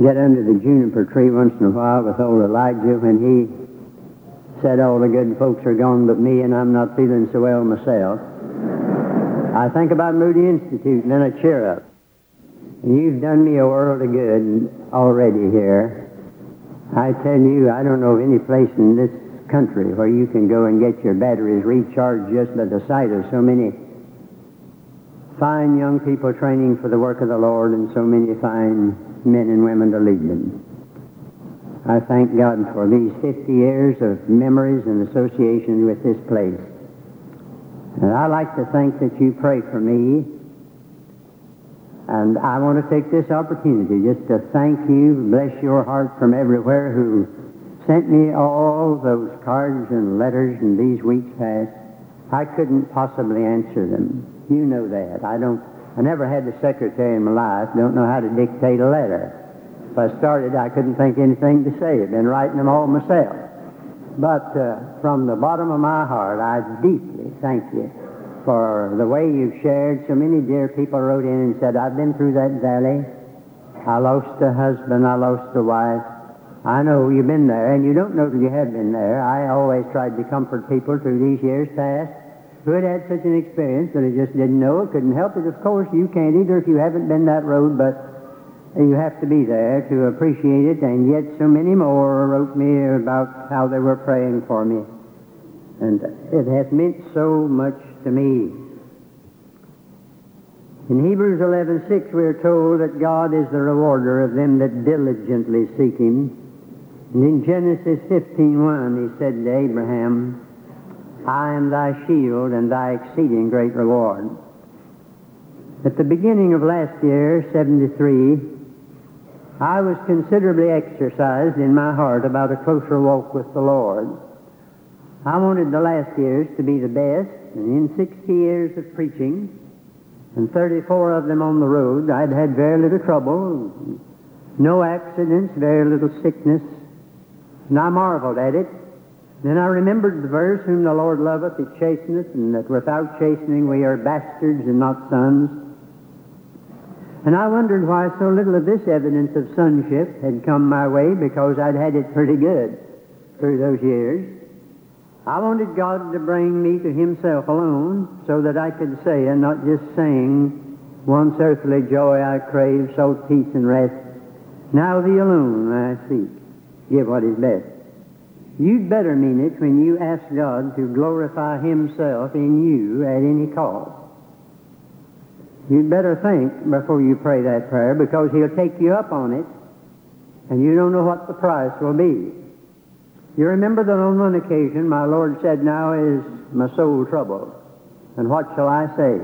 get under the juniper tree once in a while with old Elijah when he said all the good folks are gone but me and I'm not feeling so well myself. I think about Moody Institute and then I cheer up. You've done me a world of good already here. I tell you, I don't know of any place in this country where you can go and get your batteries recharged just by the sight of so many fine young people training for the work of the Lord and so many fine men and women to lead them. I thank God for these 50 years of memories and association with this place. And I like to think that you pray for me. And I want to take this opportunity just to thank you, bless your heart from everywhere who sent me all those cards and letters in these weeks past. I couldn't possibly answer them. You know that. I don't, I never had a secretary in my life, don't know how to dictate a letter. If I started, I couldn't think anything to say. I've been writing them all myself. But uh, from the bottom of my heart, I deeply thank you for the way you've shared. So many dear people wrote in and said, I've been through that valley. I lost a husband. I lost a wife. I know you've been there, and you don't know that you have been there. I always tried to comfort people through these years past who had had such an experience that he just didn't know it, couldn't help it. Of course, you can't either if you haven't been that road, but you have to be there to appreciate it. And yet, so many more wrote me about how they were praying for me. And it has meant so much to me. In Hebrews 11:6, we are told that God is the rewarder of them that diligently seek Him. And in Genesis 15:1, He said to Abraham, I am thy shield and thy exceeding great reward. At the beginning of last year, 73, I was considerably exercised in my heart about a closer walk with the Lord. I wanted the last years to be the best, and in 60 years of preaching, and 34 of them on the road, I'd had very little trouble, no accidents, very little sickness, and I marveled at it. Then I remembered the verse, Whom the Lord loveth, he chasteneth, and that without chastening we are bastards and not sons. And I wondered why so little of this evidence of sonship had come my way, because I'd had it pretty good through those years. I wanted God to bring me to Himself alone, so that I could say and not just sing, Once earthly joy I crave, so peace and rest. Now Thee alone I seek. Give what is best. You'd better mean it when you ask God to glorify Himself in you at any cost. You'd better think before you pray that prayer because He'll take you up on it and you don't know what the price will be. You remember that on one occasion my Lord said, Now is my soul troubled, and what shall I say?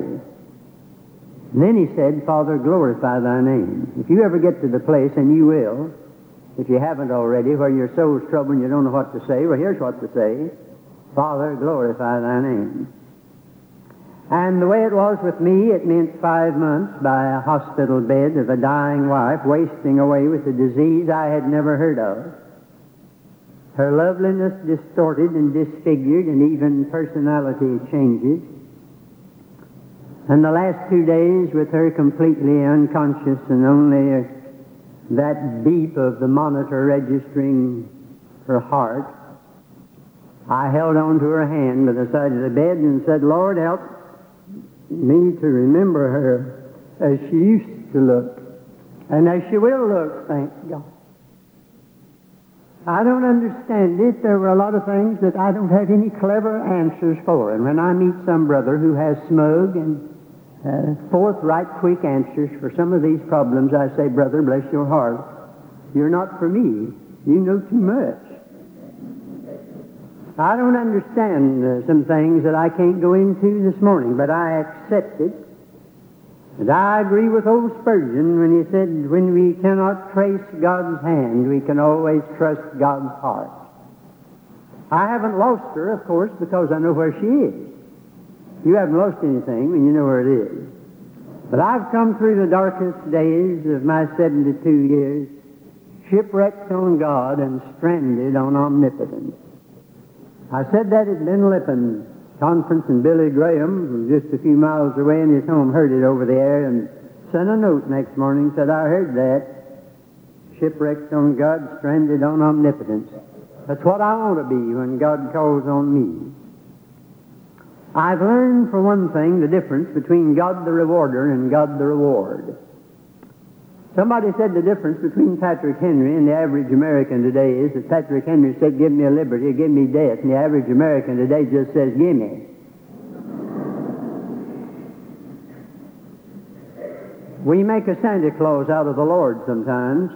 And then He said, Father, glorify Thy name. If you ever get to the place, and you will, if you haven't already, where your soul's troubled and you don't know what to say, well, here's what to say Father, glorify thy name. And the way it was with me, it meant five months by a hospital bed of a dying wife wasting away with a disease I had never heard of. Her loveliness distorted and disfigured, and even personality changes. And the last two days with her completely unconscious and only that beep of the monitor registering her heart, I held on to her hand by the side of the bed and said, Lord, help me to remember her as she used to look and as she will look, thank God. I don't understand it. There were a lot of things that I don't have any clever answers for. And when I meet some brother who has smug and uh, forthright, quick answers for some of these problems, I say, Brother, bless your heart. You're not for me. You know too much. I don't understand uh, some things that I can't go into this morning, but I accept it. And I agree with old Spurgeon when he said, when we cannot trace God's hand, we can always trust God's heart. I haven't lost her, of course, because I know where she is. You haven't lost anything when you know where it is. But I've come through the darkest days of my 72 years, shipwrecked on God and stranded on omnipotence. I said that at Ben Lippen conference, and Billy Graham, who was just a few miles away in his home, heard it over the air and sent a note next morning, said, I heard that. shipwrecked on God, stranded on omnipotence. That's what I want to be when God calls on me. I've learned, for one thing, the difference between God the rewarder and God the reward. Somebody said the difference between Patrick Henry and the average American today is that Patrick Henry said, Give me a liberty, give me death, and the average American today just says, Give me. We make a Santa Claus out of the Lord sometimes.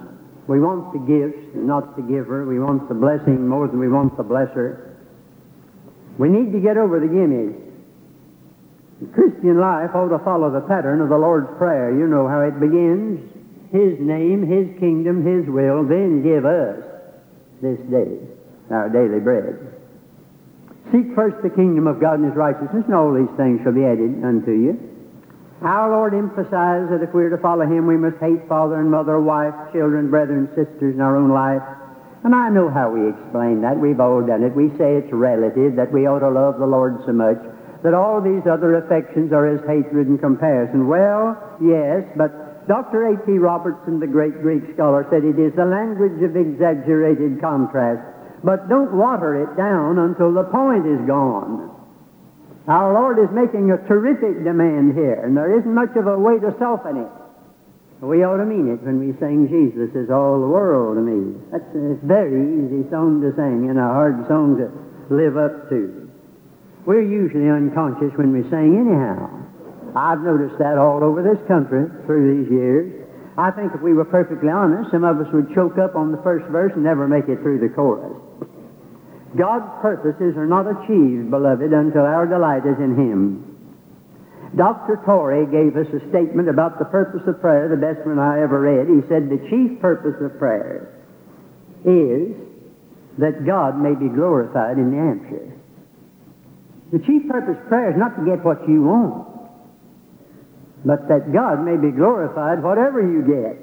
We want the gifts, not the giver. We want the blessing more than we want the blesser. We need to get over the gimmies. Christian life ought to follow the pattern of the Lord's Prayer. You know how it begins. His name, His kingdom, His will, then give us this day our daily bread. Seek first the kingdom of God and His righteousness, and all these things shall be added unto you. Our Lord emphasized that if we are to follow Him, we must hate father and mother, wife, children, brethren, sisters in our own life. And I know how we explain that. We've all done it. We say it's relative, that we ought to love the Lord so much, that all these other affections are as hatred in comparison. Well, yes, but Dr. A.T. Robertson, the great Greek scholar, said it is the language of exaggerated contrast. But don't water it down until the point is gone. Our Lord is making a terrific demand here, and there isn't much of a way to soften it. We ought to mean it when we sing Jesus is all the world to me. That's a very easy song to sing and a hard song to live up to. We're usually unconscious when we sing anyhow. I've noticed that all over this country through these years. I think if we were perfectly honest, some of us would choke up on the first verse and never make it through the chorus. God's purposes are not achieved, beloved, until our delight is in Him. Dr. Torrey gave us a statement about the purpose of prayer, the best one I ever read. He said, The chief purpose of prayer is that God may be glorified in the answer. The chief purpose of prayer is not to get what you want but that God may be glorified whatever you get.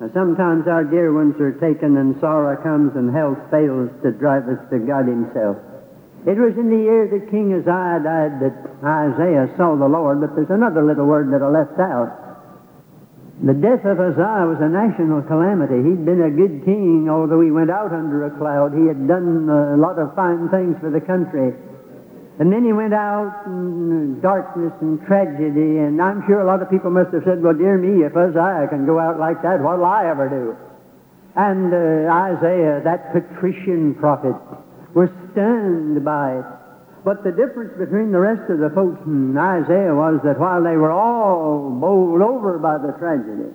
Now, sometimes our dear ones are taken and sorrow comes and health fails to drive us to God Himself. It was in the year that King Uzziah died that Isaiah saw the Lord, but there's another little word that I left out. The death of Uzziah was a national calamity. He'd been a good king, although he went out under a cloud. He had done a lot of fine things for the country. And then he went out in darkness and tragedy, and I'm sure a lot of people must have said, Well, dear me, if Uzziah can go out like that, what'll I ever do? And uh, Isaiah, that patrician prophet, was stunned by it. But the difference between the rest of the folks and Isaiah was that while they were all bowled over by the tragedy,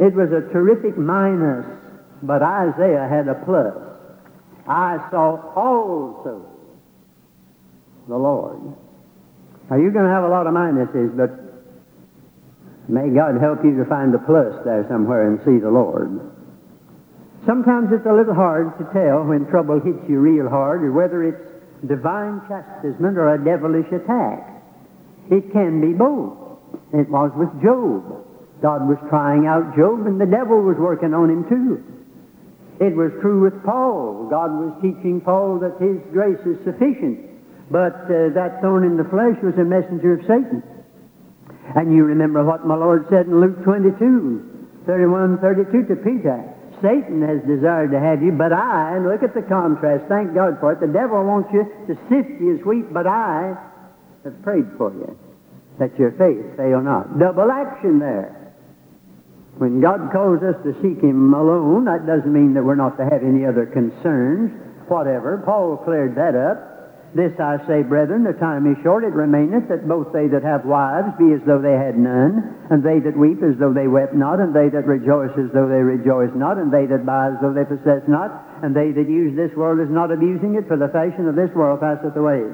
it was a terrific minus, but Isaiah had a plus. I saw also the Lord. Now, you're going to have a lot of minuses, but may God help you to find the plus there somewhere and see the Lord. Sometimes it's a little hard to tell when trouble hits you real hard or whether it's divine chastisement or a devilish attack. It can be both. It was with Job. God was trying out Job, and the devil was working on him too. It was true with Paul. God was teaching Paul that his grace is sufficient. But uh, that thorn in the flesh was a messenger of Satan. And you remember what my Lord said in Luke 22, 31, 32 to Peter. Satan has desired to have you, but I, and look at the contrast, thank God for it. The devil wants you to sift you as wheat, but I have prayed for you, that your faith fail not. Double action there. When God calls us to seek Him alone, that doesn't mean that we're not to have any other concerns, whatever. Paul cleared that up. This I say, brethren, the time is short, it remaineth that both they that have wives be as though they had none, and they that weep as though they wept not, and they that rejoice as though they rejoice not, and they that buy as though they possess not, and they that use this world as not abusing it, for the fashion of this world passeth away.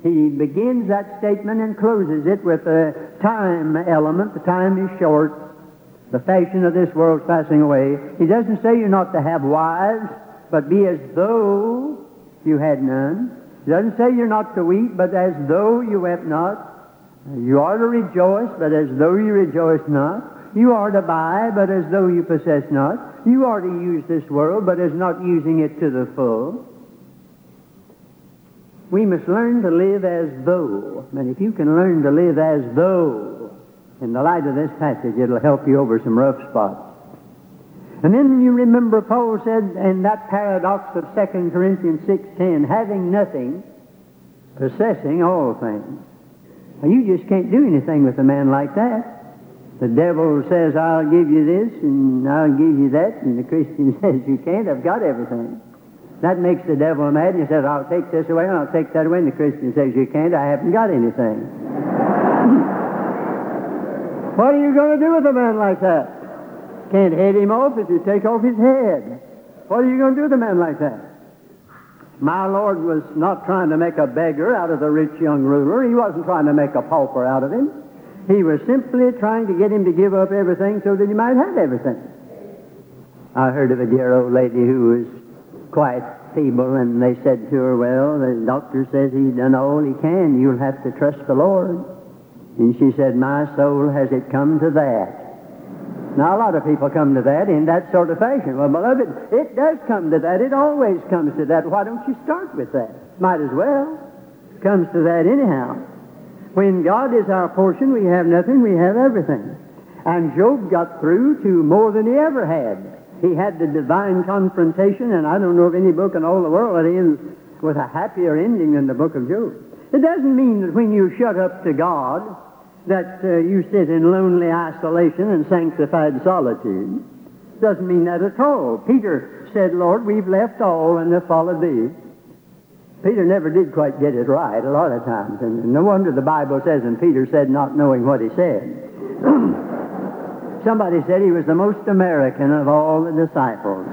He begins that statement and closes it with a time element. The time is short. The fashion of this world is passing away. He doesn't say you're not to have wives, but be as though you had none. It doesn't say you're not to weep, but as though you wept not. You are to rejoice, but as though you rejoice not. You are to buy, but as though you possess not. You are to use this world, but as not using it to the full. We must learn to live as though. And if you can learn to live as though, in the light of this passage, it'll help you over some rough spots. And then you remember Paul said in that paradox of 2 Corinthians 6.10, having nothing, possessing all things. You just can't do anything with a man like that. The devil says, I'll give you this and I'll give you that, and the Christian says, You can't, I've got everything. That makes the devil mad, and he says, I'll take this away and I'll take that away, and the Christian says, You can't, I haven't got anything. what are you going to do with a man like that? Can't head him off if you take off his head. What are you going to do with a man like that? My Lord was not trying to make a beggar out of the rich young ruler. He wasn't trying to make a pauper out of him. He was simply trying to get him to give up everything so that he might have everything. I heard of a dear old lady who was quite feeble, and they said to her, Well, the doctor says he's done all he can. You'll have to trust the Lord. And she said, My soul, has it come to that? Now, a lot of people come to that in that sort of fashion. Well, beloved, it does come to that. It always comes to that. Why don't you start with that? Might as well. Comes to that anyhow. When God is our portion, we have nothing, we have everything. And Job got through to more than he ever had. He had the divine confrontation, and I don't know of any book in all the world that ends with a happier ending than the book of Job. It doesn't mean that when you shut up to God, that uh, you sit in lonely isolation and sanctified solitude. Doesn't mean that at all. Peter said, Lord, we've left all and have followed thee. Peter never did quite get it right a lot of times, and no wonder the Bible says, and Peter said, not knowing what he said. Somebody said he was the most American of all the disciples.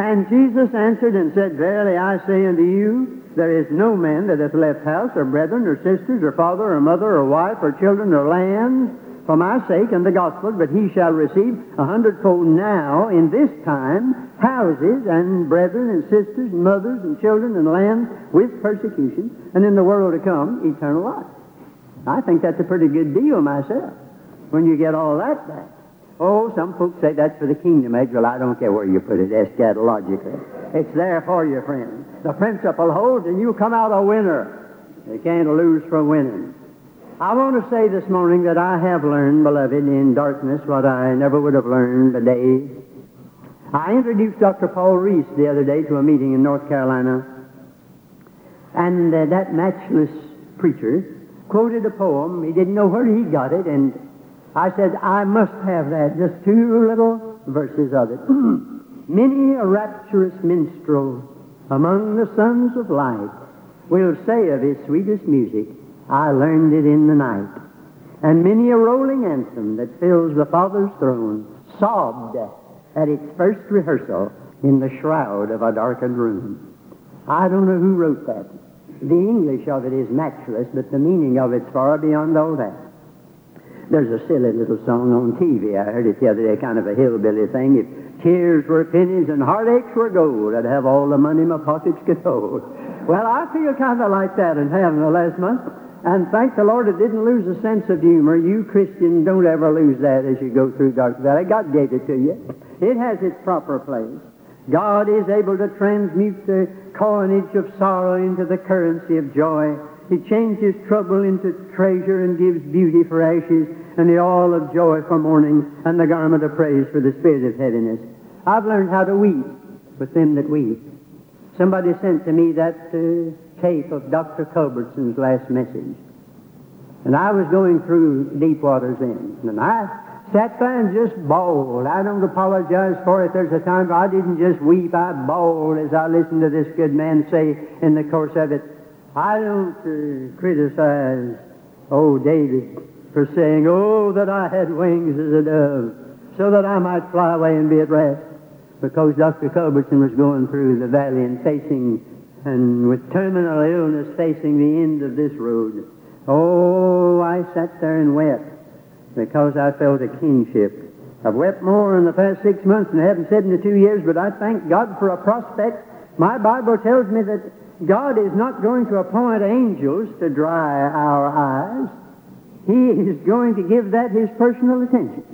and Jesus answered and said, Verily I say unto you, there is no man that hath left house, or brethren, or sisters, or father, or mother, or wife, or children, or lands, for my sake and the gospel, but he shall receive a hundredfold now in this time houses and brethren and sisters and mothers and children and lands with persecution, and in the world to come eternal life. I think that's a pretty good deal myself when you get all that back. Oh, some folks say that's for the kingdom age. Well, I don't care where you put it eschatologically. It's there for you, friend. The principle holds, and you come out a winner. You can't lose from winning. I want to say this morning that I have learned, beloved, in darkness what I never would have learned by day. I introduced Dr. Paul Rees the other day to a meeting in North Carolina, and uh, that matchless preacher quoted a poem. He didn't know where he got it, and I said, I must have that, just two little verses of it. Many a rapturous minstrel among the sons of light will say of his sweetest music, I learned it in the night. And many a rolling anthem that fills the Father's throne sobbed at its first rehearsal in the shroud of a darkened room. I don't know who wrote that. The English of it is matchless, but the meaning of it's far beyond all that. There's a silly little song on TV. I heard it the other day, kind of a hillbilly thing. If tears were pennies and heartaches were gold, I'd have all the money my pockets could hold. Well, I feel kind of like that in heaven the last month. And thank the Lord it didn't lose a sense of humor. You Christians don't ever lose that as you go through Dark Valley. God gave it to you. It has its proper place. God is able to transmute the coinage of sorrow into the currency of joy. He changes trouble into treasure and gives beauty for ashes and the oil of joy for mourning and the garment of praise for the spirit of heaviness. I've learned how to weep with them that weep. Somebody sent to me that uh, tape of Dr. Culbertson's last message. And I was going through deep waters then. And I sat there and just bawled. I don't apologize for it. There's a time I didn't just weep, I bawled as I listened to this good man say in the course of it, I don't uh, criticize old David for saying, Oh, that I had wings as a dove, so that I might fly away and be at rest. Because Dr. Culbertson was going through the valley and facing and with terminal illness facing the end of this road. Oh, I sat there and wept because I felt a kinship. I've wept more in the past six months than I have in 72 years, but I thank God for a prospect. My Bible tells me that God is not going to appoint angels to dry our eyes. He is going to give that his personal attention.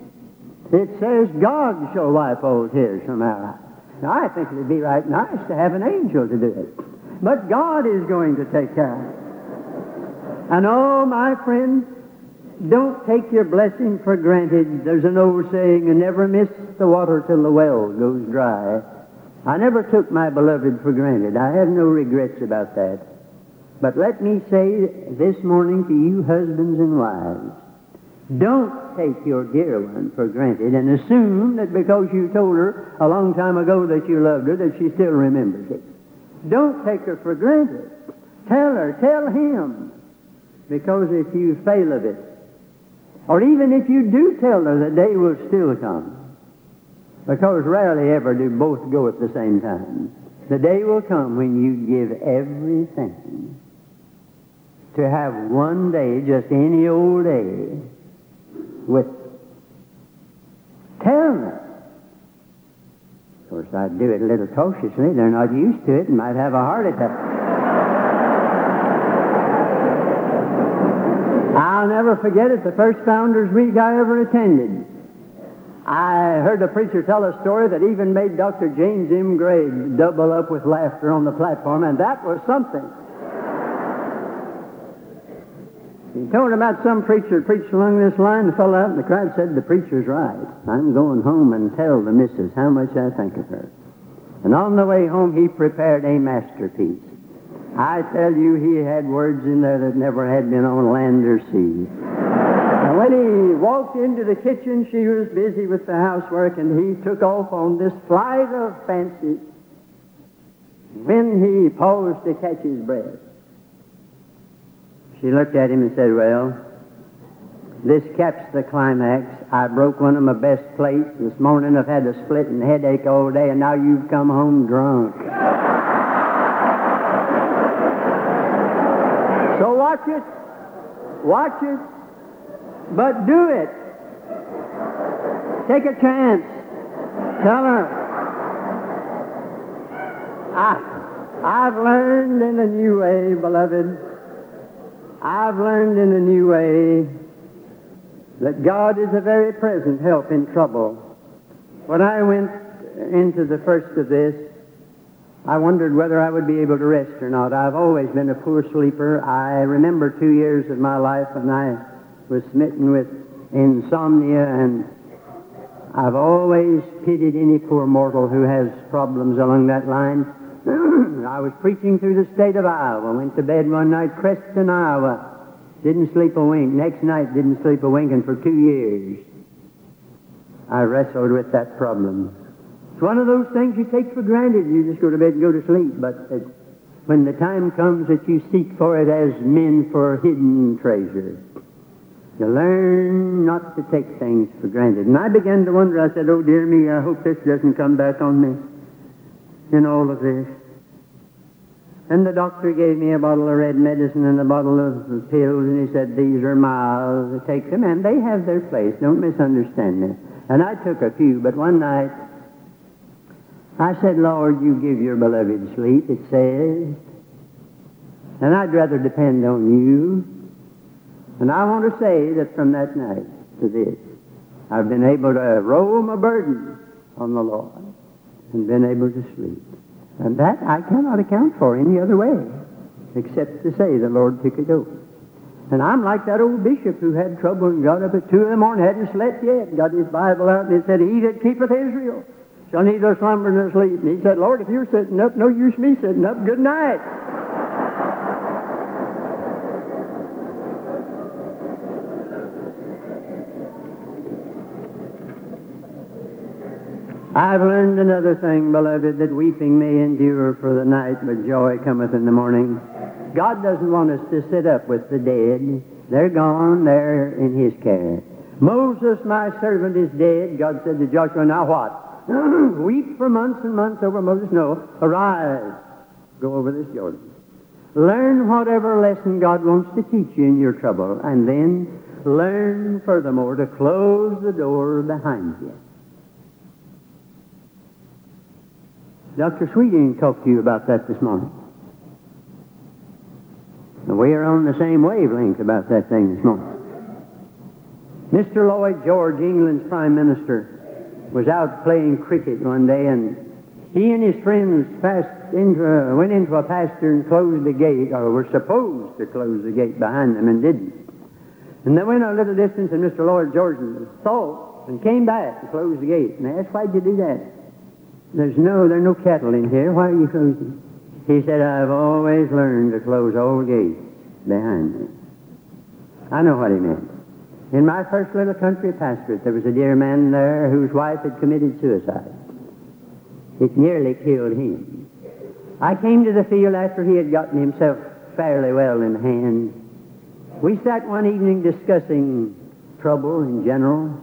It says God shall wipe all tears from our eyes. Now, I think it would be right nice to have an angel to do it. But God is going to take care of it. And oh, my friend, Don't take your blessing for granted. There's an old saying, you never miss the water till the well goes dry. I never took my beloved for granted. I have no regrets about that. But let me say this morning to you husbands and wives, don't take your dear one for granted and assume that because you told her a long time ago that you loved her, that she still remembers it. Don't take her for granted. Tell her, tell him. Because if you fail of it, or even if you do tell her, the day will still come. Because rarely ever do both go at the same time. The day will come when you give everything to have one day, just any old day, with tell them. Of course, I'd do it a little cautiously. They're not used to it and might have a heart attack. I'll never forget it, the first Founders Week I ever attended. I heard a preacher tell a story that even made Dr. James M. Gray double up with laughter on the platform, and that was something. He told about some preacher preached along this line. The fellow out in the crowd said, The preacher's right. I'm going home and tell the missus how much I think of her. And on the way home, he prepared a masterpiece. I tell you, he had words in there that never had been on land or sea. And when he walked into the kitchen, she was busy with the housework, and he took off on this flight of fancy. When he paused to catch his breath, she looked at him and said, Well, this caps the climax. I broke one of my best plates. This morning I've had a splitting headache all day, and now you've come home drunk. so watch it. Watch it. But do it. Take a chance. Tell her. I, I've learned in a new way, beloved. I've learned in a new way that God is a very present help in trouble. When I went into the first of this, I wondered whether I would be able to rest or not. I've always been a poor sleeper. I remember two years of my life when I was smitten with insomnia, and I've always pitied any poor mortal who has problems along that line. I was preaching through the state of Iowa. Went to bed one night, Creston, Iowa. Didn't sleep a wink. Next night, didn't sleep a wink, and for two years, I wrestled with that problem. It's one of those things you take for granted. You just go to bed and go to sleep. But it, when the time comes that you seek for it as men for hidden treasure, you learn not to take things for granted. And I began to wonder. I said, "Oh dear me, I hope this doesn't come back on me." In all of this. And the doctor gave me a bottle of red medicine and a bottle of pills, and he said, These are mild. Take them, and they have their place. Don't misunderstand me. And I took a few, but one night I said, Lord, you give your beloved sleep, it says. And I'd rather depend on you. And I want to say that from that night to this, I've been able to roll my burden on the Lord and been able to sleep. And that I cannot account for any other way except to say the Lord took it over. And I'm like that old bishop who had trouble and got up at two in the morning, hadn't slept yet, got his Bible out, and it said, He that keepeth Israel shall neither slumber nor sleep. And he said, Lord, if you're sitting up, no use me sitting up. Good night. I've learned another thing, beloved, that weeping may endure for the night, but joy cometh in the morning. God doesn't want us to sit up with the dead. They're gone. They're in His care. Moses, my servant, is dead. God said to Joshua, now what? Weep for months and months over Moses. No. Arise. Go over this Jordan. Learn whatever lesson God wants to teach you in your trouble, and then learn furthermore to close the door behind you. Dr. Sweeting talked to you about that this morning. We are on the same wavelength about that thing this morning. Mr. Lloyd George, England's Prime Minister, was out playing cricket one day, and he and his friends into went into a pasture and closed the gate, or were supposed to close the gate behind them, and didn't. And they went a little distance, and Mr. Lloyd George thought and came back and closed the gate. And I asked, why'd you do that? There's no, there are no cattle in here. Why are you closing? He said, I've always learned to close all gates behind me. I know what he meant. In my first little country pastorate, there was a dear man there whose wife had committed suicide. It nearly killed him. I came to the field after he had gotten himself fairly well in hand. We sat one evening discussing trouble in general.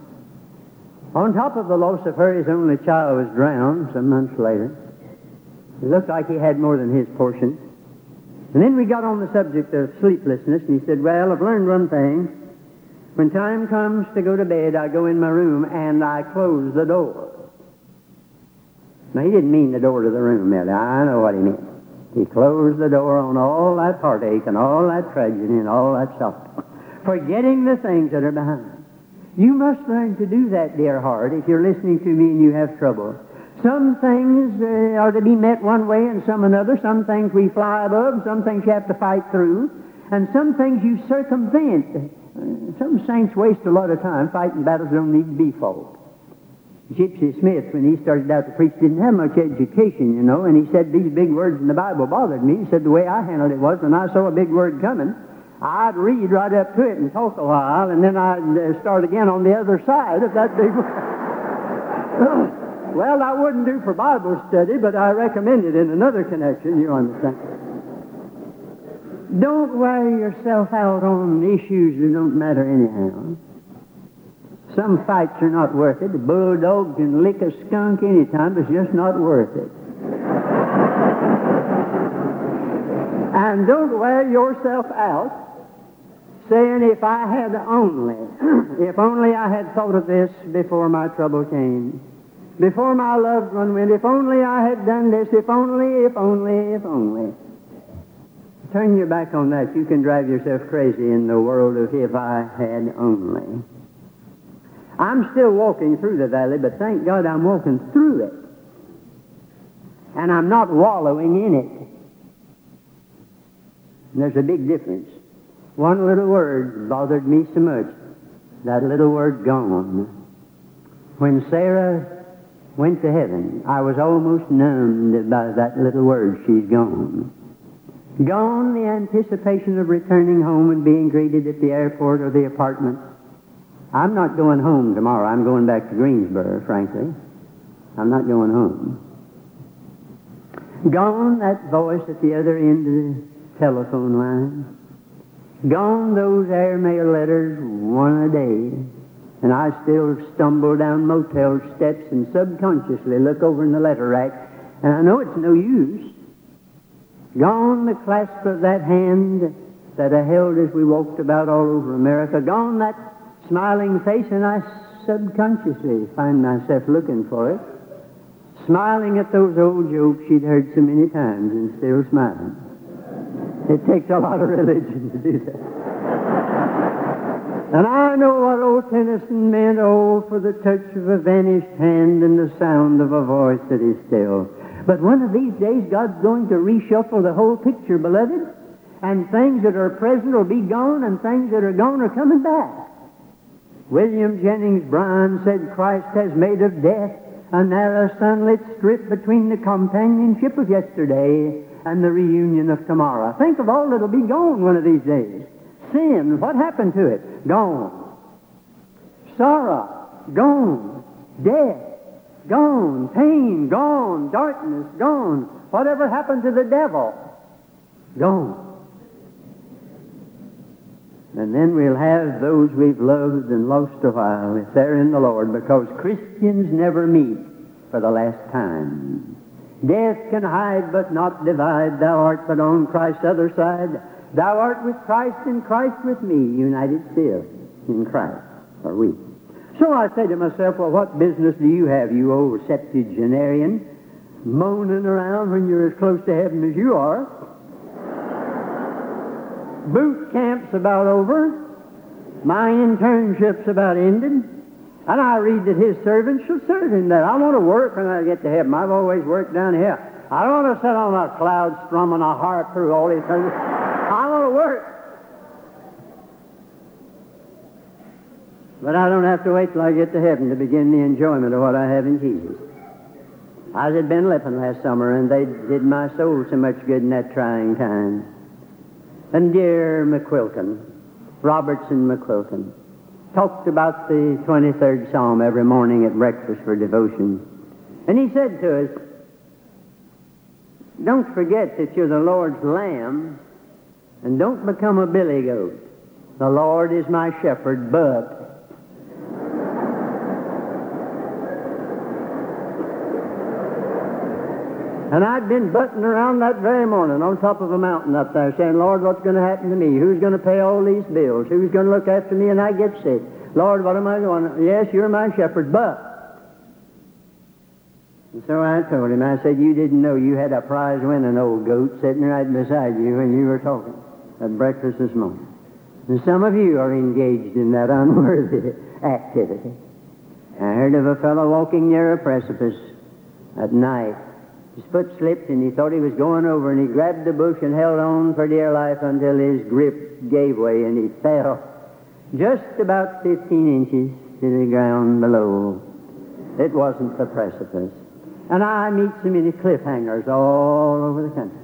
On top of the loss of her, his only child was drowned some months later. It looked like he had more than his portion. And then we got on the subject of sleeplessness, and he said, Well, I've learned one thing. When time comes to go to bed, I go in my room and I close the door. Now, he didn't mean the door to the room, Millie. I know what he meant. He closed the door on all that heartache and all that tragedy and all that sorrow, forgetting the things that are behind. You must learn to do that, dear heart, if you're listening to me and you have trouble. Some things uh, are to be met one way and some another. Some things we fly above, some things you have to fight through, and some things you circumvent. Uh, some saints waste a lot of time fighting battles that don't need to be fought. Gypsy Smith, when he started out to preach, didn't have much education, you know, and he said these big words in the Bible bothered me. He said the way I handled it was when I saw a big word coming, I'd read right up to it and talk a while, and then I'd uh, start again on the other side if that word. well, I wouldn't do for Bible study, but I recommend it in another connection, you understand. Don't wear yourself out on issues that don't matter anyhow. Some fights are not worth it. The bulldog can lick a skunk anytime, but it's just not worth it. and don't wear yourself out saying, if I had only, if only I had thought of this before my trouble came, before my loved one went, if only I had done this, if only, if only, if only. Turn your back on that. You can drive yourself crazy in the world of if I had only. I'm still walking through the valley, but thank God I'm walking through it. And I'm not wallowing in it. And there's a big difference. One little word bothered me so much. That little word gone. When Sarah went to heaven, I was almost numbed by that little word, she's gone. Gone the anticipation of returning home and being greeted at the airport or the apartment I'm not going home tomorrow. I'm going back to Greensboro, frankly. I'm not going home. Gone that voice at the other end of the telephone line. Gone those airmail letters, one a day. And I still stumble down motel steps and subconsciously look over in the letter rack. And I know it's no use. Gone the clasp of that hand that I held as we walked about all over America. Gone that smiling face, and I subconsciously find myself looking for it, smiling at those old jokes she'd heard so many times and still smiling. It takes a lot of religion to do that. and I know what old Tennyson meant, oh, for the touch of a vanished hand and the sound of a voice that is still. But one of these days, God's going to reshuffle the whole picture, beloved, and things that are present will be gone, and things that are gone are coming back. William Jennings Bryan said Christ has made of death a narrow sunlit strip between the companionship of yesterday and the reunion of tomorrow. Think of all that'll be gone one of these days. Sin, what happened to it? Gone. Sorrow, gone. Death, gone. Pain, gone. Darkness, gone. Whatever happened to the devil? Gone. And then we'll have those we've loved and lost a while if they're in the Lord, because Christians never meet for the last time. Death can hide but not divide. Thou art but on Christ's other side. Thou art with Christ and Christ with me, united still in Christ, are we. So I say to myself, well, what business do you have, you old septuagenarian, moaning around when you're as close to heaven as you are? boot camp's about over. My internship's about ended. And I read that his servants shall serve him there. I want to work when I get to heaven. I've always worked down here. I don't want to sit on a cloud strumming a harp through all these things. I want to work. But I don't have to wait till I get to heaven to begin the enjoyment of what I have in Jesus. I was Ben Lippen last summer, and they did my soul so much good in that trying time. And dear McQuilkin, Robertson McQuilkin, talked about the 23rd Psalm every morning at breakfast for devotion. And he said to us, Don't forget that you're the Lord's lamb, and don't become a billy goat. The Lord is my shepherd, but And I'd been butting around that very morning on top of a mountain up there saying, Lord, what's going to happen to me? Who's going to pay all these bills? Who's going to look after me and I get sick? Lord, what am I doing? Yes, you're my shepherd, but. And so I told him, I said, you didn't know you had a prize winning old goat sitting right beside you when you were talking at breakfast this morning. And some of you are engaged in that unworthy activity. I heard of a fellow walking near a precipice at night his foot slipped and he thought he was going over and he grabbed the bush and held on for dear life until his grip gave way and he fell just about 15 inches to the ground below. It wasn't the precipice. And I meet so many cliffhangers all over the country.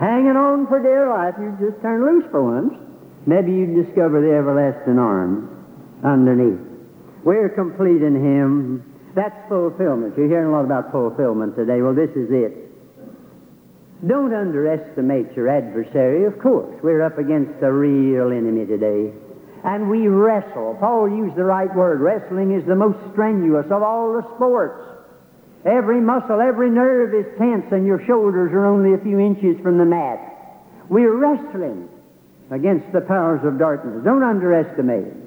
Hanging on for dear life, you just turn loose for once. Maybe you discover the everlasting arm underneath. We're complete in Him that's fulfillment. You're hearing a lot about fulfillment today. Well, this is it. Don't underestimate your adversary, of course. We're up against a real enemy today. And we wrestle. Paul used the right word. Wrestling is the most strenuous of all the sports. Every muscle, every nerve is tense, and your shoulders are only a few inches from the mat. We're wrestling against the powers of darkness. Don't underestimate it.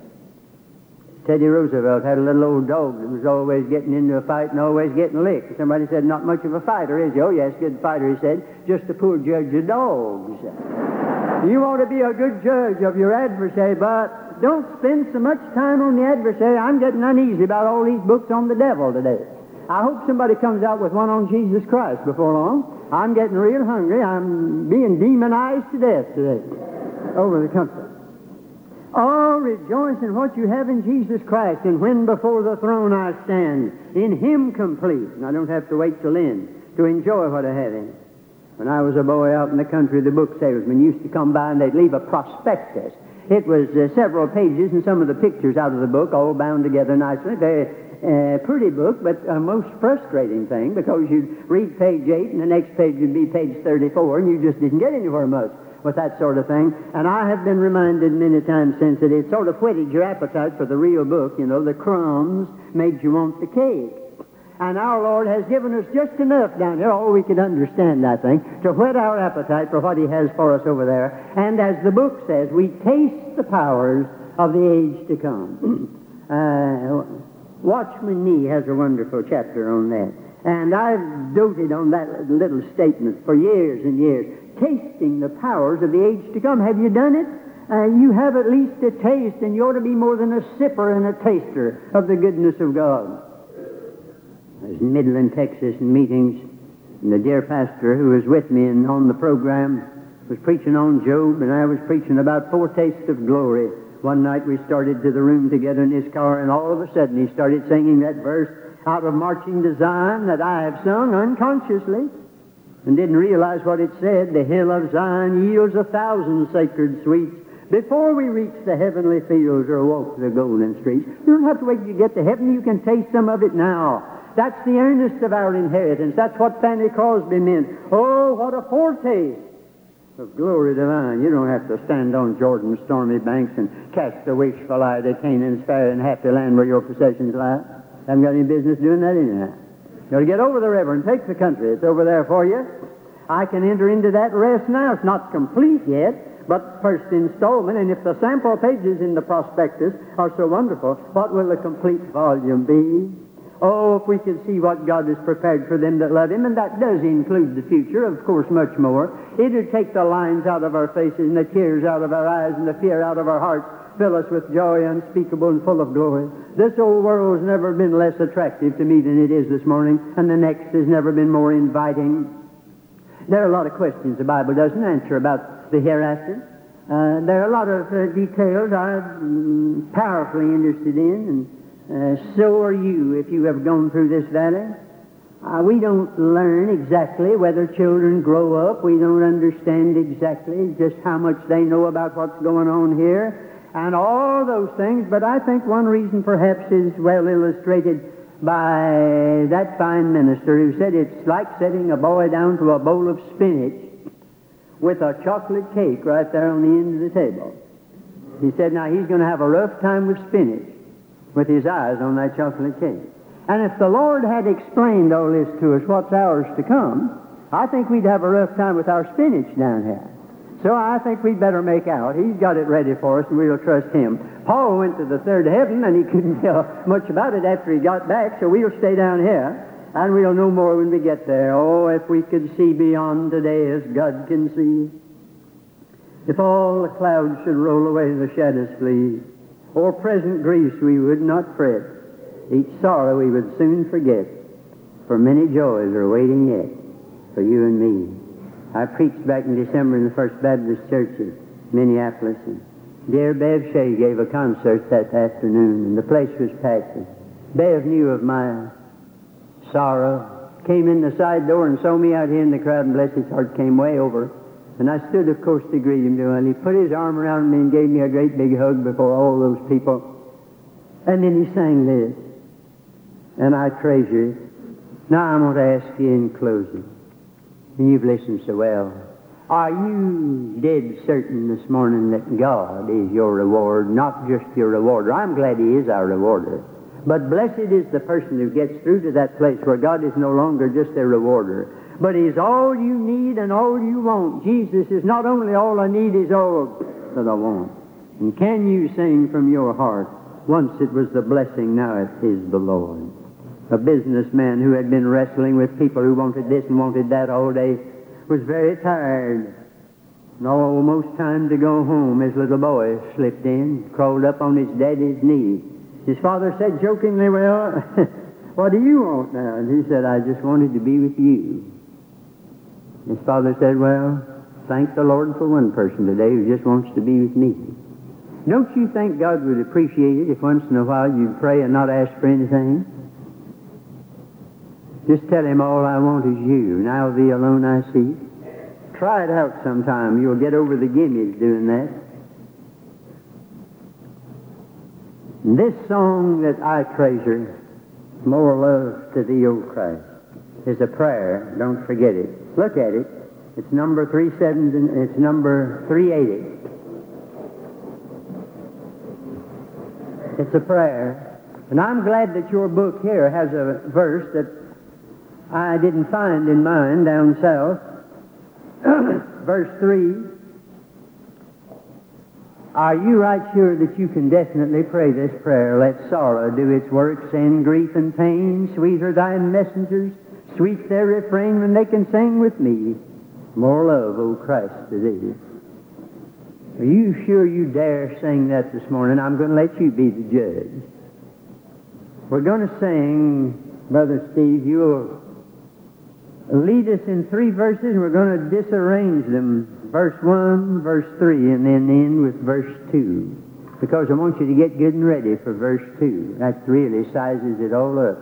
Teddy Roosevelt had a little old dog that was always getting into a fight and always getting licked. Somebody said, Not much of a fighter, is he? Oh, yes, good fighter, he said. Just a poor judge of dogs. you want to be a good judge of your adversary, but don't spend so much time on the adversary. I'm getting uneasy about all these books on the devil today. I hope somebody comes out with one on Jesus Christ before long. I'm getting real hungry. I'm being demonized to death today over the country. Oh, rejoice in what you have in Jesus Christ, and when before the throne I stand, in Him complete. And I don't have to wait till then to enjoy what I have in When I was a boy out in the country, the book salesmen used to come by and they'd leave a prospectus. It was uh, several pages and some of the pictures out of the book, all bound together nicely. Very uh, pretty book, but a most frustrating thing because you'd read page 8 and the next page would be page 34 and you just didn't get anywhere much with that sort of thing. And I have been reminded many times since that it sort of whetted your appetite for the real book. You know, the crumbs made you want the cake. And our Lord has given us just enough down here, all we can understand, I think, to whet our appetite for what He has for us over there. And as the book says, we taste the powers of the age to come. uh, Watchman Nee has a wonderful chapter on that. And I've doted on that little statement for years and years tasting the powers of the age to come. Have you done it? Uh, you have at least a taste, and you ought to be more than a sipper and a taster of the goodness of God. I was in Midland, Texas, in meetings, and the dear pastor who was with me and on the program was preaching on Job, and I was preaching about foretastes of glory. One night we started to the room together in his car, and all of a sudden he started singing that verse out of Marching Zion that I have sung unconsciously and didn't realize what it said. The hill of Zion yields a thousand sacred sweets before we reach the heavenly fields or walk the golden streets. You don't have to wait you get to heaven. You can taste some of it now. That's the earnest of our inheritance. That's what Fanny Crosby meant. Oh, what a foretaste of glory divine. You don't have to stand on Jordan's stormy banks and cast a wishful eye to Canaan's fair and happy land where your possessions lie. Haven't got any business doing that anyhow. To get over the river and take the country. It's over there for you. I can enter into that rest now. It's not complete yet, but first installment. And if the sample pages in the prospectus are so wonderful, what will the complete volume be? Oh, if we could see what God has prepared for them that love Him, and that does include the future, of course, much more. It would take the lines out of our faces and the tears out of our eyes and the fear out of our hearts, fill us with joy unspeakable and full of glory. This old world has never been less attractive to me than it is this morning, and the next has never been more inviting. There are a lot of questions the Bible doesn't answer about the hereafter. Uh, there are a lot of uh, details I'm powerfully interested in, and uh, so are you if you have gone through this valley. Uh, we don't learn exactly whether children grow up. We don't understand exactly just how much they know about what's going on here and all those things. But I think one reason perhaps is well illustrated by that fine minister who said it's like setting a boy down to a bowl of spinach with a chocolate cake right there on the end of the table. He said, now he's going to have a rough time with spinach with his eyes on that chocolate cake. And if the Lord had explained all this to us, what's ours to come, I think we'd have a rough time with our spinach down here. So I think we'd better make out. He's got it ready for us, and we'll trust him. Paul went to the third heaven, and he couldn't tell much about it after he got back, so we'll stay down here. And we'll know more when we get there. Oh, if we could see beyond today as God can see. If all the clouds should roll away, the shadows flee. O'er present griefs we would not fret. Each sorrow we would soon forget. For many joys are waiting yet for you and me. I preached back in December in the First Baptist Church in Minneapolis. And dear Bev Shea gave a concert that afternoon, and the place was packed. And Bev knew of my sorrow, came in the side door and saw me out here in the crowd, and bless his heart, came way over. And I stood, of course, to greet him. And he put his arm around me and gave me a great big hug before all those people. And then he sang this, and I treasure it. Now I'm going to ask you in closing, you've listened so well. Are you dead certain this morning that God is your reward, not just your rewarder? I'm glad He is our rewarder. But blessed is the person who gets through to that place where God is no longer just their rewarder, but He's all you need and all you want. Jesus is not only all I need, He's all that I want. And can you sing from your heart, once it was the blessing, now it is the Lord? A businessman who had been wrestling with people who wanted this and wanted that all day was very tired. And almost time to go home, his little boy slipped in, crawled up on his daddy's knee. His father said jokingly, Well, what do you want now? And he said, I just wanted to be with you. His father said, Well, thank the Lord for one person today who just wants to be with me. Don't you think God would appreciate it if once in a while you'd pray and not ask for anything? Just tell him all I want is you, Now Thee alone I see. Try it out sometime. You'll get over the gimmies doing that. This song that I treasure, More Love to Thee, O Christ, is a prayer. Don't forget it. Look at it. It's number 37, it's number 380. It's a prayer. And I'm glad that your book here has a verse that I didn't find in mine down south. verse 3 are you right sure that you can definitely pray this prayer? Let sorrow do its work, send grief and pain. Sweet are thy messengers, sweet their refrain when they can sing with me. More love, O Christ, to thee. Are you sure you dare sing that this morning? I'm going to let you be the judge. We're going to sing, Brother Steve, you'll lead us in three verses, and we're going to disarrange them verse 1, verse 3, and then end with verse 2. Because I want you to get good and ready for verse 2. That really sizes it all up.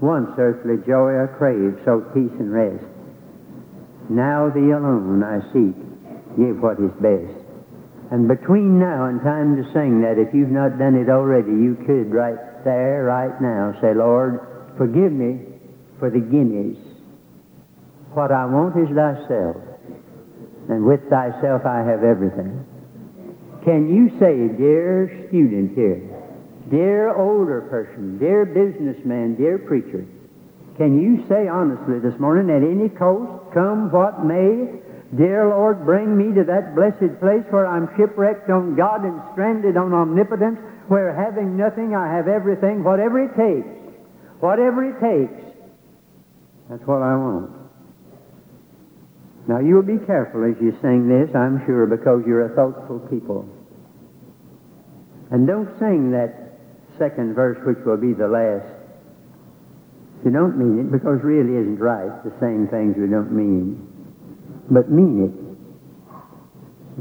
Once earthly joy I crave, so peace and rest. Now thee alone I seek, give what is best. And between now and time to sing that, if you've not done it already, you could right there, right now, say, Lord, forgive me for the guineas. What I want is thyself and with thyself I have everything. Can you say, dear student here, dear older person, dear businessman, dear preacher, can you say honestly this morning, at any cost, come what may, dear Lord, bring me to that blessed place where I'm shipwrecked on God and stranded on omnipotence, where having nothing I have everything, whatever it takes, whatever it takes, that's what I want. Now, you'll be careful as you sing this, I'm sure, because you're a thoughtful people. And don't sing that second verse, which will be the last. You don't mean it, because it really isn't right, the same things we don't mean. But mean it.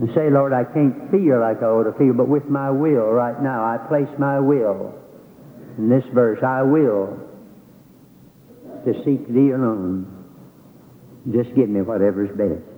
And say, Lord, I can't feel like I ought to feel, but with my will right now, I place my will in this verse. I will to seek thee alone. Just give me whatever's best.